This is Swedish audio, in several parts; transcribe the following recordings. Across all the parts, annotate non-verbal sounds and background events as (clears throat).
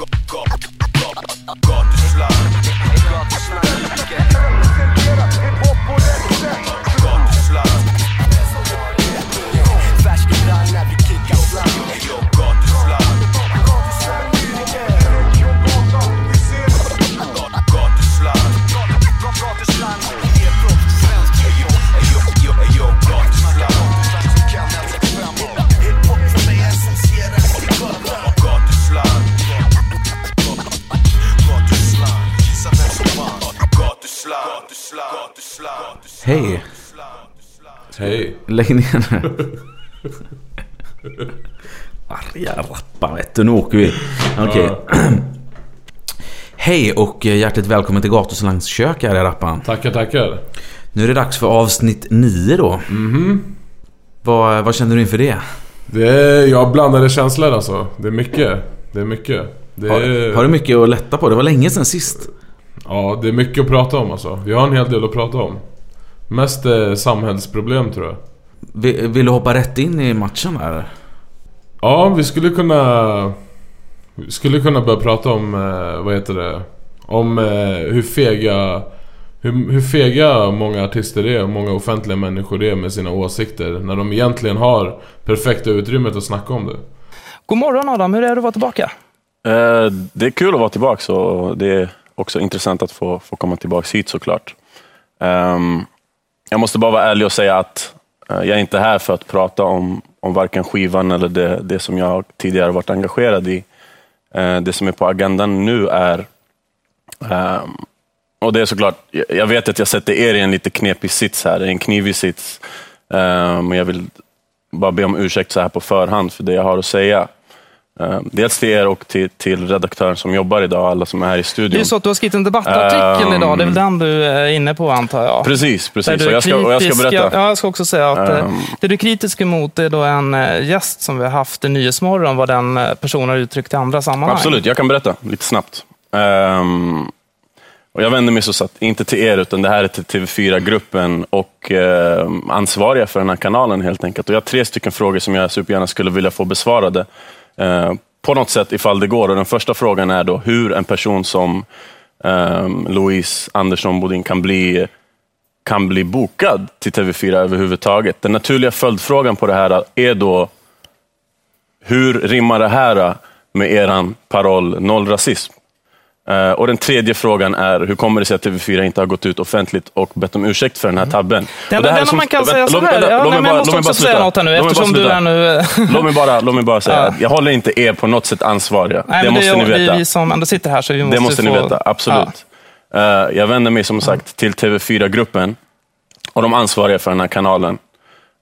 Hej. Lägg ner nu. (laughs) Arga rappa vet du, nu åker vi. Okej. (clears throat) Hej och hjärtligt välkommen till Gatuslangs kök här i rappan. Tackar, tackar. Nu är det dags för avsnitt 9 då. Mhm. Vad, vad känner du inför det? Det är, jag har blandade känslor alltså. Det är mycket. Det är mycket. Det är, Har, har du mycket att lätta på? Det var länge sedan sist. Ja, det är mycket att prata om alltså. Vi har en hel del att prata om. Mest eh, samhällsproblem tror jag. Vill, vill du hoppa rätt in i matchen här? Ja, vi skulle kunna... Vi skulle kunna börja prata om, eh, vad heter det? Om eh, hur fega... Hur, hur fega många artister är och många offentliga människor är med sina åsikter. När de egentligen har perfekta utrymmet att snacka om det. God morgon Adam, hur är det att vara tillbaka? Eh, Det är kul att vara tillbaka och det är också intressant att få, få komma tillbaka hit såklart. Ehm, Jag måste bara vara ärlig och säga att Eh, jag är inte här för att prata om, om varken skivan eller det, det som jag tidigare varit engagerad i. Eh, det som är på agendan nu är, ehm, och det är såklart, jag- vet att jag sätter er i en lite knepig sits här, en knivig sits. Ehm, Men jag vill bara be om ursäkt så här på förhand för det jag har att säga. Eh, Dels till er och till, till redaktören som jobbar idag, alla som är här i Det är studion. så att du har skrivit en debattartikel Ehm. idag. Det är väl den du är inne på antar jag? Precis, precis. Och jag, ska, och jag ska berätta. Ja, jag ska också säga att Ehm. det du är kritisk emot är då en eh, gäst som vi har haft i Nyhetsmorgon, vad den eh, personen har uttryckt i andra sammanhang. Absolut, jag kan berätta lite snabbt. Ehm, och jag vänder mig så att, inte till er, utan det här är till TV4-gruppen och ehm, ansvariga för den här kanalen helt enkelt. Och jag har tre stycken frågor som jag supergärna skulle vilja få besvarade. Eh, på något sätt, ifall det går. Och den första frågan är då hur en person som ehm, Louise Andersson Bodin kan bli kan bli bokad till TV4 överhuvudtaget. Den naturliga följdfrågan på det här är då hur rimmar det här med eran paroll noll rasism? Eh, och den tredje frågan är, hur kommer det sig att TV4 inte har gått ut offentligt och bett om ursäkt för den här tabben? Den, här den är som- om man kan säga så låt mig- här. vänta, Ja, låt nej, men jag bara- måste också bara säga något här nu, bara eftersom du är nu... Låt mig bara, låt mig bara säga, (laughs) Ja. jag håller inte er på något sätt ansvariga. Nej, det måste ni Det är veta. vi som ändå sitter här, så vi måste Det måste få... ni veta, absolut. Eh, jag vänder mig som sagt till TV4-gruppen och de ansvariga för den här kanalen.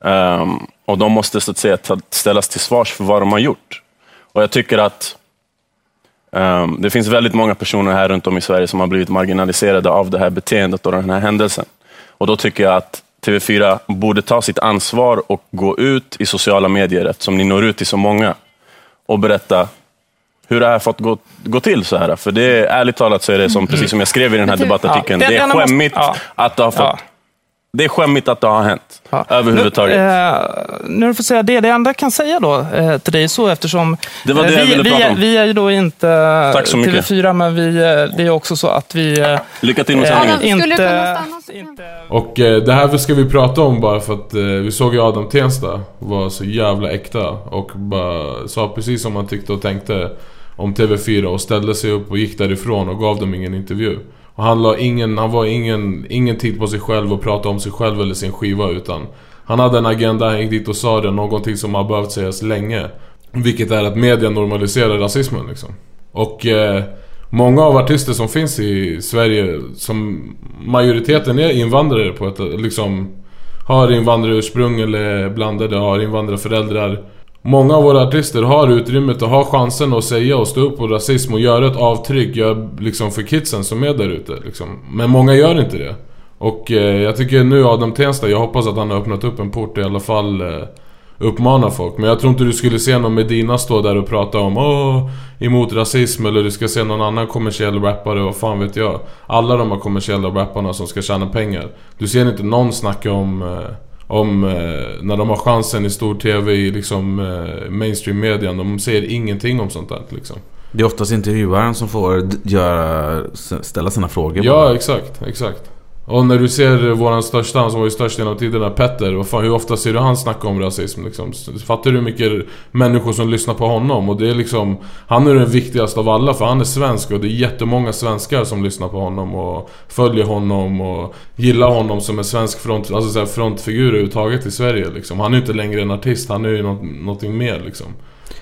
Ehm, och de måste så att säga ta- ställas till svars för vad de har gjort. Och jag tycker att ehm, det finns väldigt många personer här runt om i Sverige som har blivit marginaliserade av det här beteendet och den här händelsen. Och då tycker jag att TV4 borde ta sitt ansvar och gå ut i sociala medier, eftersom ni når ut till så många, och berätta hur det här fått gå, gå till så här. För det är ärligt talat så är det som, precis som jag skrev i den här debattartikeln, det är skämmigt att det har fått. Det är skämmigt att det har hänt. Ja. Överhuvudtaget. Nu, eh, du får säga det, det enda jag kan säga då eh, till dig så eftersom Det var det eh, jag vi, ville vi, prata är- om. vi är ju då inte Tack så mycket. TV4, men vi, eh, det är också så att vi eh, Lycka till med eh, sändningen. Kunna inte, inte Och eh, det här ska vi prata om bara för att eh, vi såg ju Adam Tensta var så jävla äkta och bara sa precis som han tyckte och tänkte om TV4 och ställde sig upp och gick därifrån och gav dem ingen intervju. Och han la ingen, han var ingen, ingen tid på sig själv och pratade om sig själv eller sin skiva utan han hade en agenda, han gick dit och sa det, någonting som har behövt sägas länge. Vilket är att media normaliserar rasismen liksom. Och eh, många av artister som finns i Sverige, som majoriteten är invandrare på ett liksom har invandrarursprung eller blandade, har invandrarföräldrar. Många av våra artister har utrymmet och har chansen att säga och stå upp på rasism och göra ett avtryck gör, liksom för kidsen som är där ute. Liksom. Men många gör inte det. Och eh, jag tycker nu Adam Tensta, jag hoppas att han har öppnat upp en port i alla fall eh, uppmana folk. Men jag tror inte du skulle se någon Medina stå där och prata om Åh, emot rasism eller du ska se någon annan kommersiell rappare, vad fan vet jag. Alla de här kommersiella rapparna som ska tjäna pengar. Du ser inte någon snacka om, eh, om eh, när de har chansen i stor TV i liksom eh, mainstream-median. De säger ingenting om sånt där liksom. Det är oftast intervjuaren som får göra, ställa sina frågor Ja, exakt, exakt. Och när du ser våran största, han som var ju störst genom tiderna, Petter. Vad fan, hur ofta ser du han snacka om rasism liksom? Fattar du hur mycket människor som lyssnar på honom? Och det är liksom... Han är den viktigaste av alla för han är svensk och det är jättemånga svenskar som lyssnar på honom och följer honom och gillar honom som en svensk front, alltså så här frontfigur överhuvudtaget i Sverige liksom. Han är ju inte längre en artist, han är ju något, någonting mer liksom.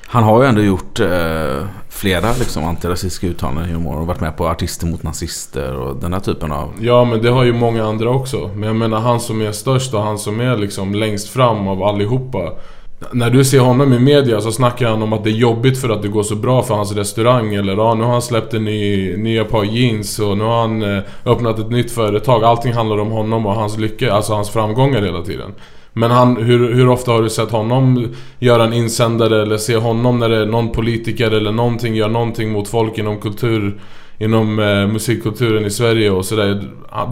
Han har ju ändå gjort eh, flera liksom, antirasistiska uttalanden genom åren och varit med på Artister mot nazister och den här typen av... Ja men det har ju många andra också. Men jag menar han som är störst och han som är liksom längst fram av allihopa. När du ser honom i media så snackar han om att det är jobbigt för att det går så bra för hans restaurang eller ja, nu har han släppt en ny, nya par jeans och nu har han eh, öppnat ett nytt företag. Allting handlar om honom och hans lycka, alltså hans framgångar hela tiden. Men han, hur, hur ofta har du sett honom göra en insändare eller se honom när det är någon politiker eller någonting gör någonting mot folk inom kultur Inom eh, musikkulturen i Sverige och sådär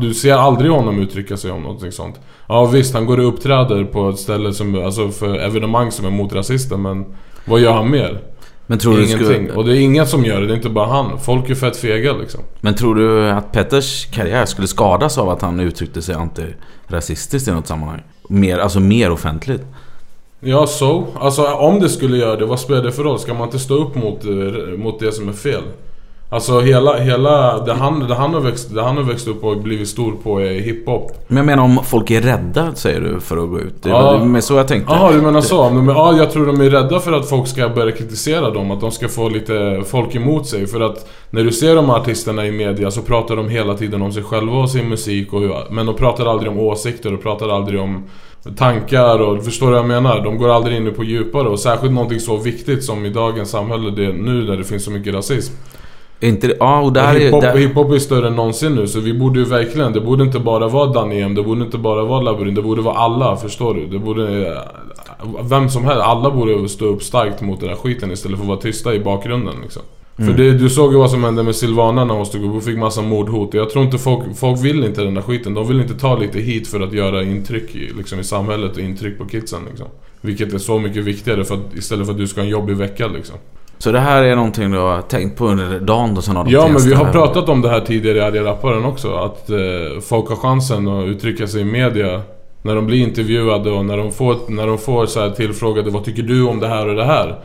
Du ser aldrig honom uttrycka sig om någonting sånt Ja visst, han går och uppträder på ett ställe som, alltså för evenemang som är mot rasister men Vad gör han mer? Men tror, du Ingenting. skulle, Och det är ingen som gör det, det är inte bara han Folk är fett fega liksom men tror du att Petters karriär skulle skadas av att han uttryckte sig antirasistiskt i något sammanhang? Mer, alltså mer offentligt? Ja, så. Alltså om det skulle göra det, vad spelar det för roll? Ska man inte stå upp mot, eh, mot det som är fel? Alltså hela, hela det, han, det, han har växt, det han har växt upp och blivit stor på är hiphop. Men jag menar om folk är rädda, säger du, för att gå ut. Det Ja. var med så jag tänkte. Jaha, du menar så? Är, ja, jag tror de är rädda för att folk ska börja kritisera dem. Att de ska få lite folk emot sig. För att när du ser de här artisterna i media så pratar de hela tiden om sig själva och sin musik. Och, men de pratar aldrig om åsikter och pratar aldrig om tankar och förstår du vad jag menar? De går aldrig in på djupare och särskilt någonting så viktigt som i dagens samhälle det är nu när det finns så mycket rasism. Är inte det, ja, och där är... hiphop, Där, hiphop är större än någonsin nu så vi borde ju verkligen, det borde inte bara vara Danny M, det borde inte bara vara Labyrint, det borde vara alla, förstår du? Det borde... Vem som helst, alla borde stå upp starkt mot den här skiten istället för att vara tysta i bakgrunden liksom. För det, du såg ju vad som hände med Silvana när hon stod upp och fick massa mordhot. Jag tror inte folk, folk vill inte den där skiten. De vill inte ta lite hit för att göra intryck i, liksom, i samhället och intryck på kidsen liksom. Vilket är så mycket viktigare för att, istället för att du ska ha en jobbig vecka liksom. Så det här är någonting du har tänkt på under dagen då sen har de Ja men vi har pratat om det här tidigare i Arga Rapparen också. Att eh, folk har chansen att uttrycka sig i media. När de blir intervjuade och när de får, när de får så här tillfrågade Vad tycker du om det här och det här?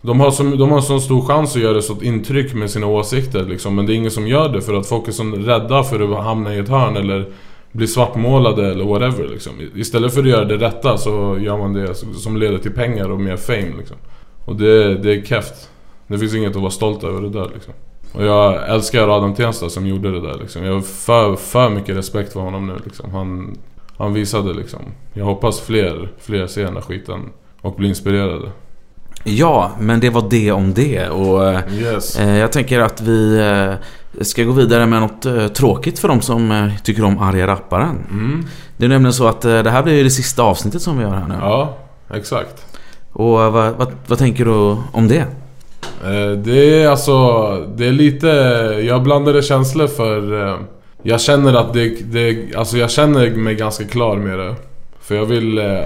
De har, så, de har så stor chans att göra så ett intryck med sina åsikter liksom. Men det är ingen som gör det för att folk är så rädda för att hamna i ett hörn eller bli svartmålade eller whatever liksom. Istället för att göra det rätta så gör man det som leder till pengar och mer fame liksom. Och det, det är keft. Det finns inget att vara stolt över det där liksom. Och jag älskar Adam Tensta som gjorde det där liksom. Jag har för, för mycket respekt för honom nu liksom. Han, han visade liksom. Jag hoppas fler, fler ser den där skiten och blir inspirerade. Ja, men det var det om det. Och eh, Yes. eh, jag tänker att vi eh, ska gå vidare med något eh, tråkigt för de som tycker om arga rapparen. Mm. Det är nämligen så att det här blir ju det sista avsnittet som vi gör här nu. Ja, exakt. Och vad, vad, vad tänker du om det? Eh, det är alltså, det är lite, jag blandade känslor för eh, Jag känner att det, det, alltså jag känner mig ganska klar med det. För jag vill, eh,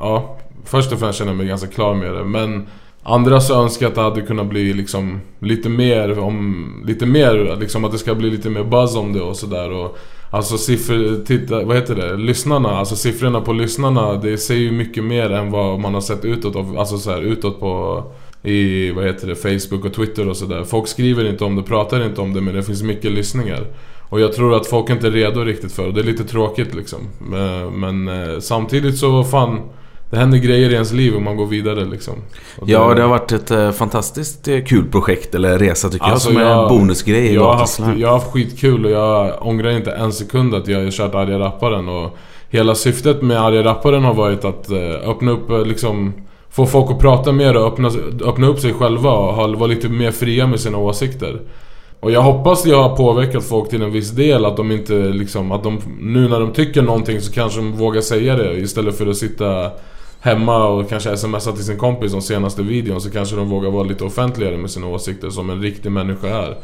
ja Först och främst känner jag mig ganska klar med det. Men Andra så önskar jag att det hade kunnat bli liksom lite mer om, lite mer liksom att det ska bli lite mer buzz om det och sådär. Och Alltså siffror, titta, vad heter det? Lyssnarna, alltså siffrorna på lyssnarna det säger ju mycket mer än vad man har sett utåt, alltså så här, utåt på i, vad heter det, Facebook och Twitter och sådär. Folk skriver inte om det, pratar inte om det men det finns mycket lyssningar. Och jag tror att folk inte är redo riktigt för det. Det är lite tråkigt liksom. Men, men eh, samtidigt så fan, det händer grejer i ens liv och man går vidare liksom. Och Ja, det har varit ett eh, fantastiskt eh, kul projekt eller resa tycker Alltså, jag som är jag- en bonusgrej jag har, haft, jag har haft skitkul och jag ångrar inte en sekund att jag har kört Arga Rapparen och Hela syftet med Arga Rapparen har varit att eh, öppna upp eh, liksom Få folk att prata mer och öppna, öppna upp sig själva och vara lite mer fria med sina åsikter Och jag hoppas jag har påverkat folk till en viss del att de inte liksom Att de nu när de tycker någonting så kanske de vågar säga det istället för att sitta Hemma och kanske smsa till sin kompis om senaste videon så kanske de vågar vara lite offentligare med sina åsikter som en riktig människa är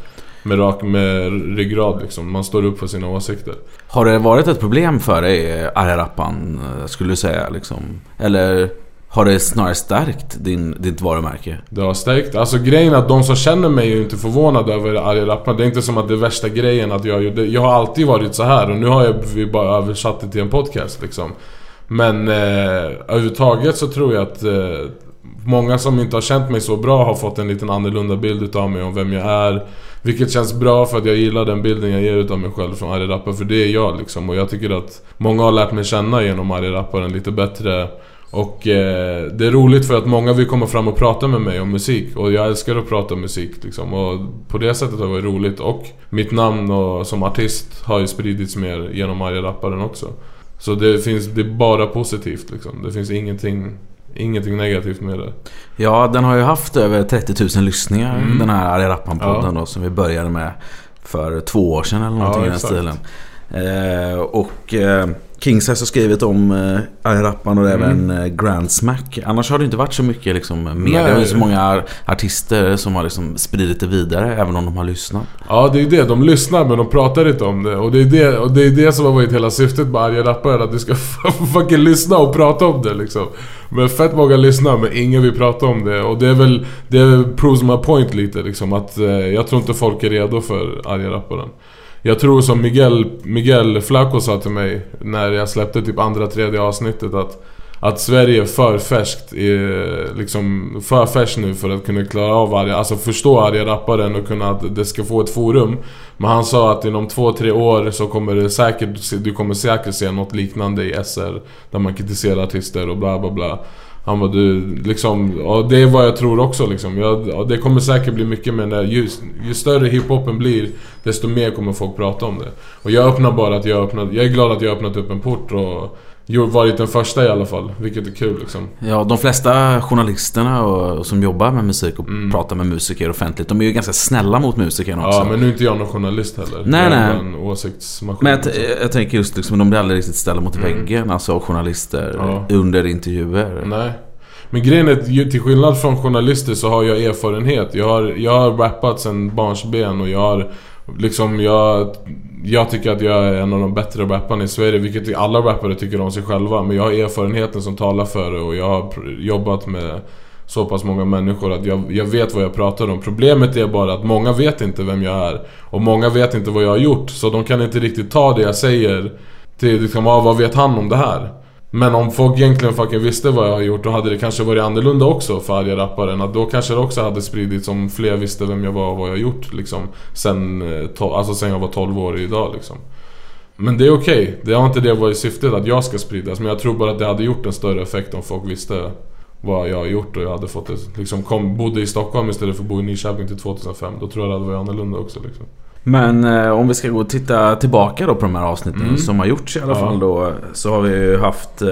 med rak med ryggrad liksom. Man står upp för sina åsikter. Har det varit ett problem för dig, eh, arga rappan, eh, skulle du säga liksom? Eller har det snarare stärkt din, ditt varumärke? Det har stärkt. Alltså grejen är att de som känner mig är ju inte förvånade över arga rappare. Det är inte som att det är värsta grejen att jag gjorde... Jag har alltid varit så här och nu har jag vi bara översatt det till en podcast liksom. Men eh, överhuvudtaget så tror jag att eh, många som inte har känt mig så bra har fått en liten annorlunda bild utav mig om vem jag är. Vilket känns bra för att jag gillar den bilden jag ger utav mig själv från arga rappare. För det är jag liksom. Och jag tycker att många har lärt mig känna genom arga rapparen lite bättre. Och eh, det är roligt för att många vill komma fram och prata med mig om musik och jag älskar att prata musik liksom. Och på det sättet har det varit roligt och mitt namn och, som artist har ju spridits mer genom arga rapparen också. Så det finns, det är bara positivt liksom. Det finns ingenting, ingenting negativt med det. Ja, den har ju haft över 30 000 lyssningar Mm. den här Arga Rappan-podden Ja. då som vi började med för två år sedan eller någonting Ja, i den stilen. Eh, och eh, Kingsize har skrivit om eh, Rappan och även eh, Grand Smack. Annars har det inte varit så mycket liksom, media. Det är så många ar- artister som har liksom spridit det vidare även om de har lyssnat. Ja, det är det. De lyssnar men de pratar inte om det. Och det är det, och det, är det som har varit hela syftet med arga rappare. Att du ska (laughs) fucking lyssna och prata om det liksom. Men fett många lyssnar men ingen vill prata om det. Och det är väl, det proves my point lite liksom. Att eh, jag tror inte folk är redo för arga rapparen. Jag tror som Miguel, Miguel Flaco sa till mig när jag släppte typ andra, tredje avsnittet att att Sverige är för färskt, är liksom för färskt nu för att kunna klara av arga, alltså förstå arga rapparen och kunna att det ska få ett forum. Men han sa att inom två, tre år så kommer det säkert, du kommer säkert se något liknande i SR. Där man kritiserar artister och bla bla bla. Han bara du, liksom, och det är vad jag tror också liksom. Jag, det kommer säkert bli mycket men det, ju, ju större hiphopen blir Desto mer kommer folk prata om det. Och jag öppnar bara att jag öppnat, jag är glad att jag öppnat upp en port och varit den första i alla fall. Vilket är kul liksom. Ja, de flesta journalisterna och, som jobbar med musik och Mm. pratar med musiker offentligt, de är ju ganska snälla mot musikerna också. Ja men nu är inte jag någon journalist heller. Nej, nej. en åsiktsmaskin. Men jag, liksom. jag tänker just liksom, de blir aldrig riktigt ställda mot Mm. väggen, alltså journalister Ja. under intervjuer. Nej. Men grejen är till skillnad från journalister så har jag erfarenhet. Jag har, jag har rappat sen barnsben och jag har liksom, jag, jag tycker att jag är en av de bättre rapparna i Sverige. Vilket alla rappare tycker om sig själva. Men jag har erfarenheten som talar för det och jag har jobbat med så pass många människor att jag, jag vet vad jag pratar om. Problemet är bara att många vet inte vem jag är. Och många vet inte vad jag har gjort. Så de kan inte riktigt ta det jag säger till liksom, ah, vad vet han om det här? Men om folk egentligen fucking visste vad jag har gjort då hade det kanske varit annorlunda också för arga rapparen. Att då kanske det också hade spridits om fler visste vem jag var och vad jag har gjort liksom. Sen, eh, alltså sen jag var 12 år idag liksom. Men det är okej. Det har inte det varit syftet att jag ska spridas. Men jag tror bara att det hade gjort en större effekt om folk visste vad jag har gjort och jag hade fått det, liksom kom, bodde i Stockholm istället för att bo i Nyköping till 2005. Då tror jag det hade varit annorlunda också liksom. Men eh, om vi ska gå och titta tillbaka då på de här avsnitten Mm. som har gjorts i alla Ja. fall då. Så har vi ju haft eh,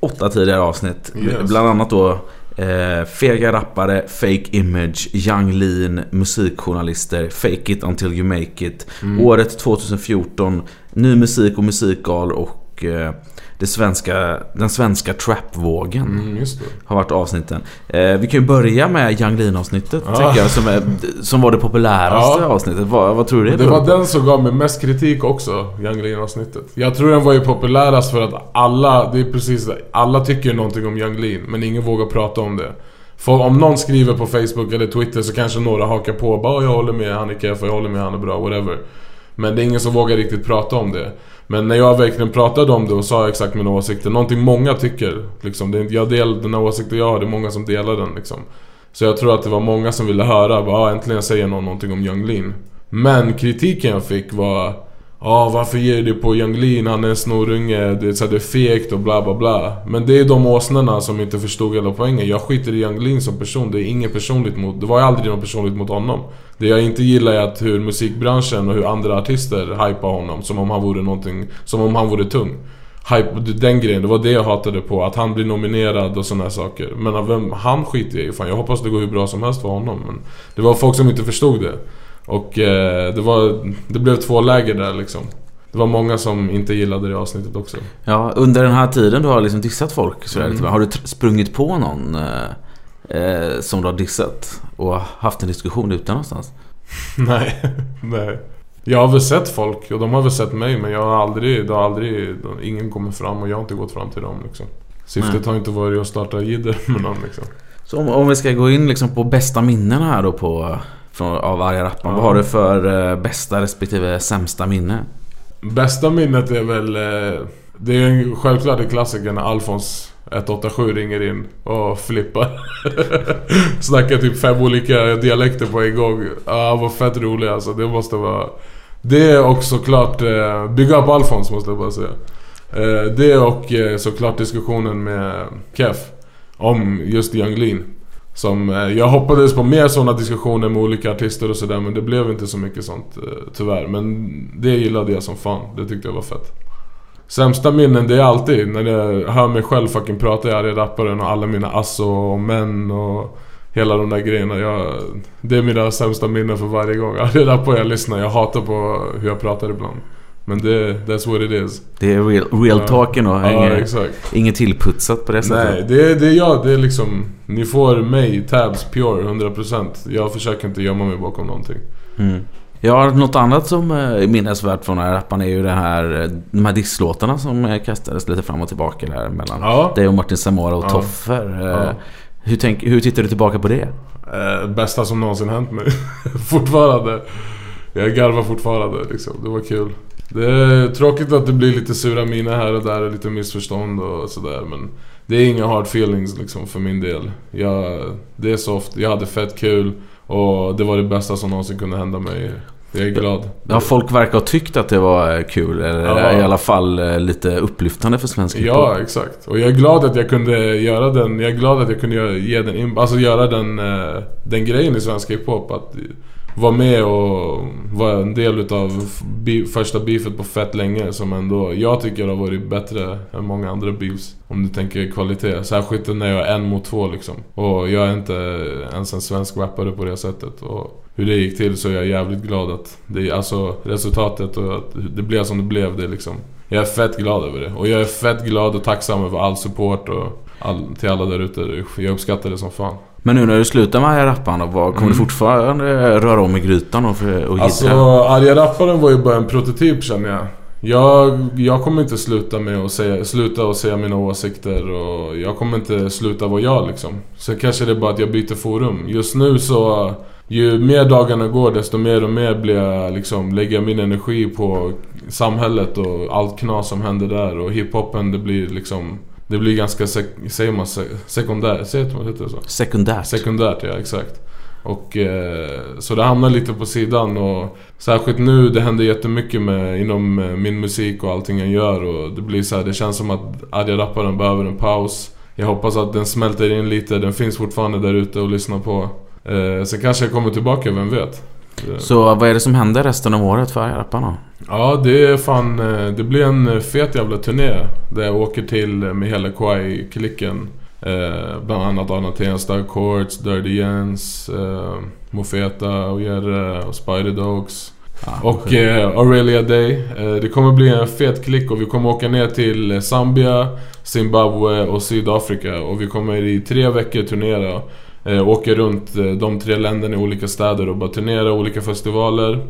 åtta tidigare avsnitt. Yes. Bland annat då eh, Fega rappare, Fake Image, Young Lean, musikjournalister, Fake It Until You Make It. Mm. Året 2014, Ny musik och musikal och eh, det svenska, den svenska trapvågen Mm, har varit avsnitten. Eh, vi kan ju börja med Young Lean avsnittet Ja. tycker jag som, är, som var det populäraste Ja. avsnittet. Vad, vad tror du det Det var den som gav mig mest kritik också, Young Lean avsnittet Jag tror den var ju populärast för att alla, det är precis det Alla tycker någonting om Young Lean, men ingen vågar prata om det för om någon skriver på Facebook eller Twitter så kanske några hakar på och bara "Åh, jag håller med, han är keff, jag håller med, han är bra, whatever Men det är ingen som vågar riktigt prata om det men när jag verkligen pratade om det och sa exakt mina åsikter, någonting många tycker liksom, det är, jag del, Den här åsikten jag har, det är många som delar den liksom. Så jag tror att det var många som ville höra, bara, ah, äntligen säger någon någonting om Young Lean Men kritiken jag fick var Ja, varför ger du på Young Lean? Han är en snorunge, det är, så här, det är fegt och bla bla bla. Men det är de åsnorna som inte förstod hela poängen. Jag skiter i Young Lean som person, det är inget personligt mot Det var ju aldrig något personligt mot honom. Det jag inte gillar är att hur musikbranschen och hur andra artister hypar honom Som om han vore någonting, som om han vore tung. Hype, den grejen, det var det jag hatade på. Att han blir nominerad och sådana saker. Men vem, han skiter jag i. Fan Jag hoppas det går hur bra som helst för honom Men det var folk som inte förstod det och eh, det, var, det blev två läger där liksom. Det var många som inte gillade det avsnittet också. Ja, under den här tiden du har liksom dissat folk sådär, Mm. Har du sprungit på någon eh, eh, som du har dissat och haft en diskussion ute någonstans? (laughs) nej, nej. Jag har väl sett folk och de har väl sett mig men jag har aldrig, det har aldrig, ingen kommer fram och jag har inte gått fram till dem liksom. Syftet har inte varit att starta jidder (laughs) med någon liksom. Så om, om vi ska gå in liksom på bästa minnen här då på, från, av Arga Rappan. Vad har du för eh, bästa respektive sämsta minne? Bästa minnet är väl... Eh, det är en självklart klassiker när Alfons 187 ringer in och flippar. (laughs) Snackar typ fem olika dialekter på en gång. Han var fett rolig alltså. Det måste vara... Det är också såklart... Eh, bygga upp Alfons måste jag bara säga. Eh, det och eh, såklart diskussionen med Kef. Om just Young Lean. Som, eh, jag hoppades på mer sådana diskussioner med olika artister och sådär men det blev inte så mycket sånt eh, tyvärr. Men det gillade jag som fan. Det tyckte jag var fett. Sämsta minnen det är alltid när jag hör mig själv fucking prata i arga rapparen och alla mina asso och män och hela de där grejerna. Jag, det är mina sämsta minnen för varje gång. (laughs) Arga rappare jag lyssnar. Jag hatar på hur jag pratar ibland. Men det, that's what it is. Det är real, real Ja. talken då. Ja, Inget, exakt. inget tillputsat på det sättet. Nej, det, det är jag. Det är liksom... Ni får mig, Tabs, pure, 100%. Jag försöker inte gömma mig bakom någonting. Mm. Ja, något annat som eh, är minnesvärt från den här rappan är ju det här, eh, de här disslåtarna som eh, kastades lite fram och tillbaka där mellan Ja. dig och Martin Samora och Ja. Toffer. Ja. Hur, tänk, hur tittar du tillbaka på det? Eh, bästa som någonsin hänt mig. (laughs) fortfarande. Jag garvar fortfarande liksom. Det var kul. Det är tråkigt att det blir lite sura miner här och där och lite missförstånd och sådär men Det är inga hard feelings liksom för min del. Jag, det är soft, jag hade fett kul och det var det bästa som någonsin kunde hända mig. Jag är glad. Ja, folk verkar ha tyckt att det var eh, kul. Eller Ja. i alla fall eh, lite upplyftande för svensk hiphop. Ja, exakt. Och jag är glad att jag kunde göra den, jag är glad att jag kunde göra, ge den, alltså göra den, eh, den grejen i svensk hiphop. Att var med och var en del utav första beefet på fett länge som ändå jag tycker har varit bättre än många andra beefs. Om du tänker kvalitet. Särskilt när jag är en mot två liksom. Och jag är inte ens en svensk rappare på det sättet. Och hur det gick till så är jag jävligt glad att det, alltså resultatet och att det blev som det blev. Det liksom jag är fett glad över det. Och jag är fett glad och tacksam över all support och all, till alla där ute. Jag uppskattar det som fan. Men nu när du slutar med vad, kommer Mm. du fortfarande röra om i grytan och, och Alltså, gittra? Arga Rapparen var ju bara en prototyp känner jag. Jag, jag kommer inte sluta med att säga, sluta och säga mina åsikter och jag kommer inte sluta vara jag liksom. Så kanske det är bara att jag byter forum. Just nu så, ju mer dagarna går desto mer och mer blir jag liksom, lägger min energi på samhället och allt knas som händer där och hiphopen det blir liksom det blir ganska, sek- säger man se- sekundär, säger man heter det så? Sekundärt. Sekundärt, ja exakt. Och eh, så det hamnar lite på sidan och särskilt nu, det händer jättemycket med, inom eh, min musik och allting jag gör och det blir så här, det känns som att arga rapparen behöver en paus. Jag hoppas att den smälter in lite, den finns fortfarande där ute och lyssnar på. Eh, sen kanske jag kommer tillbaka, vem vet? Så vad är det som händer resten av året för rapparna? Ja, det är fan... eh, Det blir en eh, fet jävla turné. Där jag åker till eh, med hela Kwai-klicken. Eh, bland annat Anna Tensta, Courts, Dirty Jens, eh, Mofeta och Jerre och Spider Dogs. Och eh, Aurelia Day. Eh, det kommer bli en fet klick och vi kommer åka ner till Zambia, Zimbabwe och Sydafrika. Och vi kommer i tre veckor turnera. Eh, åker runt eh, de tre länderna i olika städer och bara turnerar olika festivaler.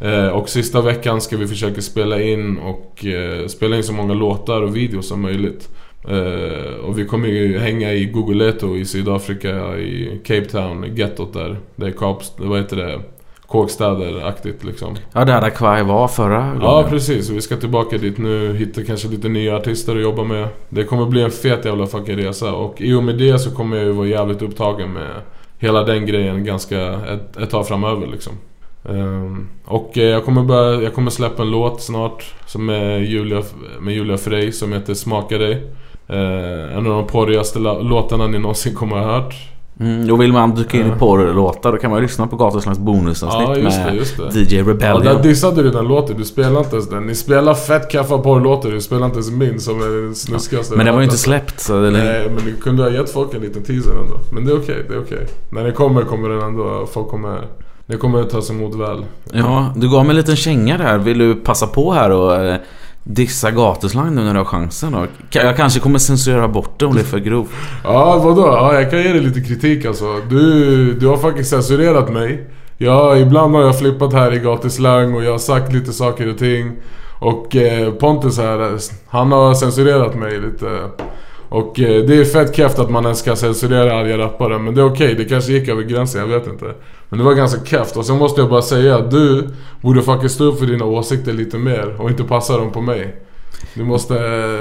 Eh, och sista veckan ska vi försöka spela in och eh, spela in så många låtar och videos som möjligt. Eh, och vi kommer ju hänga i Guguleto i Sydafrika, i Cape Town, gettot där. Det är Kaps, vad heter det? Kåkstäder-aktigt liksom. Ja, där Kwai var förra Ja gången. precis, vi ska tillbaka dit nu, hitta kanske lite nya artister att jobba med. Det kommer bli en fet jävla fucking resa och i och med det så kommer jag ju vara jävligt upptagen med hela den grejen ganska ett, ett tag framöver liksom. Ehm, och eh, jag kommer, börja, jag kommer släppa en låt snart som är Julia, med Julia Frey som heter Smaka dig. Eh, en av de porrigaste låtarna ni någonsin kommer ha hört. Mm, och vill man dyka in i Ja. porrlåtar då kan man lyssna på Gatuslangs bonusavsnitt Ja just det, med just det. DJ Ja, Rebellion. där dissade du den låten, du spelar inte ens den. Ni spelar fett kaffa porrlåtar, du spelar inte ens min som är den snuskigaste men den var ju inte släppt så det Nej, men du kunde ha gett folk en liten teaser ändå. Men det är okej, det är okej. När den kommer kommer den ändå, folk kommer... Den kommer tas emot väl. Ja, du gav mig en liten känga där. Vill du passa på här och eh, dissa gatuslang nu när du har chansen? då? jag kanske kommer censurera bort det om det är för grovt. Ja, vadå? Ja, jag kan ge dig lite kritik alltså. Du, du har faktiskt censurerat mig. Ja, ibland har jag flippat här i gatuslang och jag har sagt lite saker och ting. Och eh, Pontus här, han har censurerat mig lite. Och eh, det är fett keft att man ens ska censurera arga rappare. Men det är okej, det kanske gick över gränsen, jag vet inte. Men det var ganska kefft. Och sen måste jag bara säga att du borde faktiskt stå upp för dina åsikter lite mer och inte passa dem på mig. Du måste,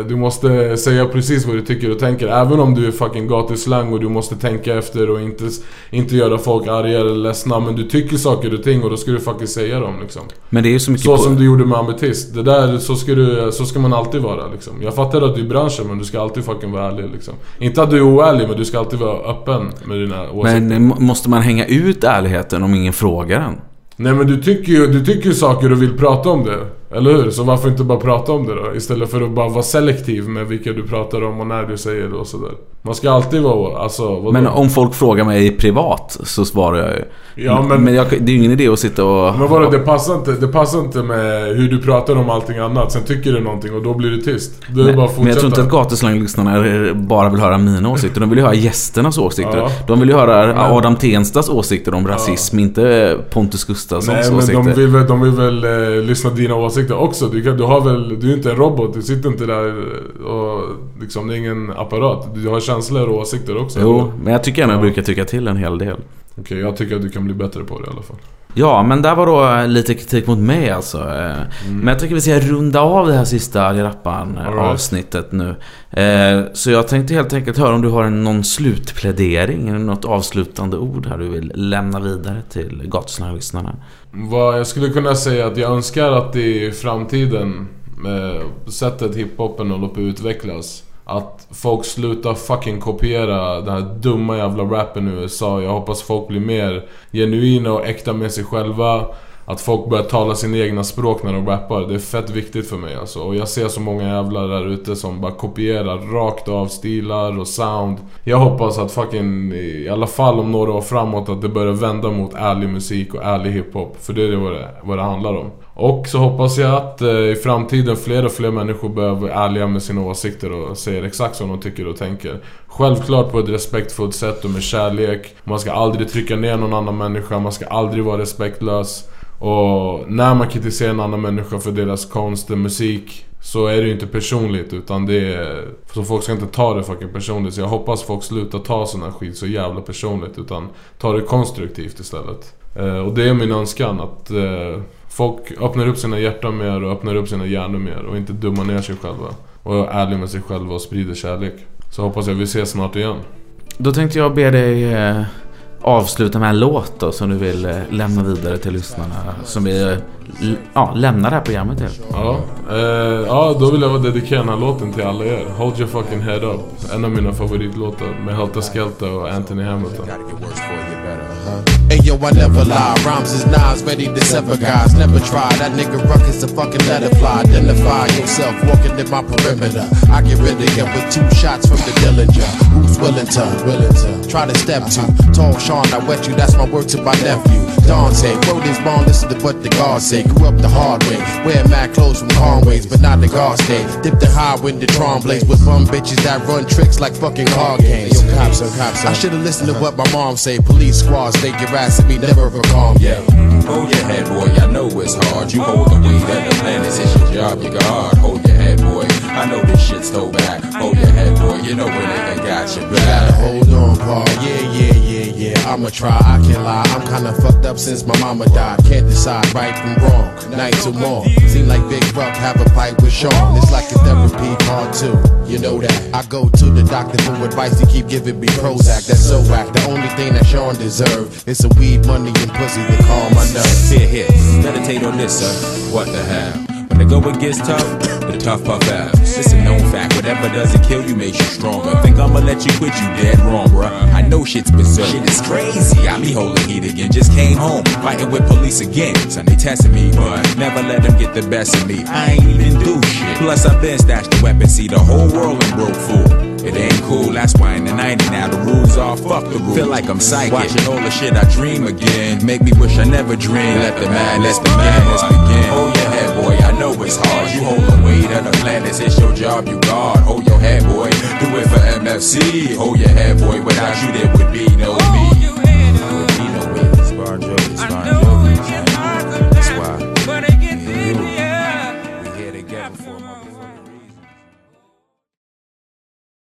du måste säga precis vad du tycker och tänker. Även om du är fucking gatuslang och du måste tänka efter och inte, inte göra folk arga eller ledsna. Men du tycker saker och ting och då ska du faktiskt säga dem liksom. Men det är ju så mycket Så på... som du gjorde med Ametist. Det där, så ska, du, så ska man alltid vara liksom. Jag fattar att du är i branschen men du ska alltid fucking vara ärlig liksom. Inte att du är oärlig men du ska alltid vara öppen med dina åsikter. Men må- måste man hänga ut ärligheten om ingen frågar den? Nej men du tycker ju du tycker saker och vill prata om det. Eller hur? Så varför inte bara prata om det då? Istället för att bara vara selektiv med vilka du pratar om och när du säger det och sådär. Man ska alltid vara, alltså vadå? Men om folk frågar mig privat så svarar jag ju. Ja, men- men jag, det är ju ingen idé att sitta och... Men vadå, det passar, inte, det passar inte med hur du pratar om allting annat. Sen tycker du någonting och då blir det tyst. Det är Nej, bara att men jag tror inte fortsätta. att gatuslanglyssnarna bara vill höra mina åsikter. De vill ju höra gästernas åsikter. Ja. De vill ju höra Adam Tenstas åsikter om rasism, inte Pontus Gustafssons Nej men åsikter. de vill väl, de vill väl eh, lyssna dina åsikter också. Du, kan, du har väl, du är inte en robot. Du sitter inte där och liksom, det är ingen apparat. Du har känslor och åsikter också. Jo, men jag tycker ändå jag Ja. brukar tycka till en hel del. Okej, jag tycker att du kan bli bättre på det i alla fall. Ja, men där var då lite kritik mot mig alltså. Eh, Men jag tycker vi ska runda av det här sista Arga Rappan Mm. All right. avsnittet nu. Eh, Så jag tänkte helt enkelt höra om du har någon slutplädering eller något avslutande ord här du vill lämna vidare till gatuslanglyssnarna. Jag skulle kunna säga att jag önskar att i framtiden, med sättet hiphopen håller på att utvecklas, att folk slutar fucking kopiera den här dumma jävla rappen i USA. Jag hoppas folk blir mer genuina och äkta med sig själva. Att folk börjar tala sina egna språk när de rappar. Det är fett viktigt för mig alltså. Och jag ser så många jävlar där ute som bara kopierar rakt av stilar och sound. Jag hoppas att fucking, i alla fall om några år framåt, att det börjar vända mot ärlig musik och ärlig hiphop. För det är vad det, vad det handlar om. Och så hoppas jag att eh, i framtiden fler och fler människor börjar vara ärliga med sina åsikter och säger exakt som de tycker och tänker. Självklart på ett respektfullt sätt och med kärlek. Man ska aldrig trycka ner någon annan människa, man ska aldrig vara respektlös. Och när man kritiserar en annan människa för deras konst och musik så är det ju inte personligt utan det är... Så folk ska inte ta det fucking personligt. Så jag hoppas folk slutar ta sån här skit så jävla personligt utan ta det konstruktivt istället. Eh, och det är min önskan att eh, folk öppnar upp sina hjärtan mer och öppnar upp sina hjärnor mer och inte dummar ner sig själva. Och är ärliga med sig själva och sprider kärlek. Så hoppas jag vi ses snart igen. Då tänkte jag be dig eh, avsluta med en låt då, som du vill eh, lämna vidare till lyssnarna. Som vi eh, ja, lämnar det här programmet till. Ja, eh, ja, då vill jag dedikera den här låten till alla er. Hold your fucking head up. En av mina favoritlåtar med Helter Skelter och Anthony Hamilton. Gotta get worse for you better, huh? Hey yo, I never lie. Rhymes is knives, ready to sever guys. Never try. That nigga ruckus a fucking let it fly. Identify yourself walking in my perimeter. I get rid of you with two shots from the Dillinger. Who's willing to, willing to try to step to? Tall Sean, I wet you. That's my word to my nephew. Dante, wrote his bond, listen to what the guards say. Grew up the hard way, wearing mad clothes from Conways, but not the guards stay. Dip the high wind the Tron blaze with bum bitches that run tricks like fucking card games. Yo, cops on cops. I should've listened to what my mom say. Police squads, they get ass me, never a calm. Yeah, mm-hmm. hold your head, boy. I know it's hard. You hold the weight of the planets. It's your job, you God. Hold your head, boy. I know this shit's so back. Hold your head, boy. You know when nigga got your Gotta back. hold on, Paul. Yeah, yeah, yeah, yeah. I'ma try. I can't lie. I'm kinda fucked up since my mama died. Can't decide right from wrong. Night to morn. Seem like Big Buck have a fight with Sean. It's like a therapy part two. You know that. I go to the doctor for advice. He keep giving me Prozac. That's so whack. The only thing that Sean deserve is some weed, money, and pussy to calm my nerves. Here, here. Meditate on this, son. What the hell? When the going gets tough, the tough puff out. It's a known fact. Whatever doesn't kill you makes you stronger. Think I'ma let you quit? You dead wrong, bruh. I know shit's berserk. Shit is crazy. I be holding heat again. Just came home, fighting with police again. Son, they testing me, but never let them get the best of me. I ain't even do shit. Plus, I've been stashed the weapon. See the whole world and broke full. It ain't cool, that's why in the 90 now the rules are fuck the rules. Feel like I'm psychic. Watching all the shit I dream again. Make me wish I never dreamed. Let the madness begin, let's begin. Oh, hold your head, boy, I know it's hard. You hold the weight of the planets, it's your job, you guard. Hold your head, boy, do it for MFC. Hold your head, boy, without you there would be no me. Would be no me, Sparjo.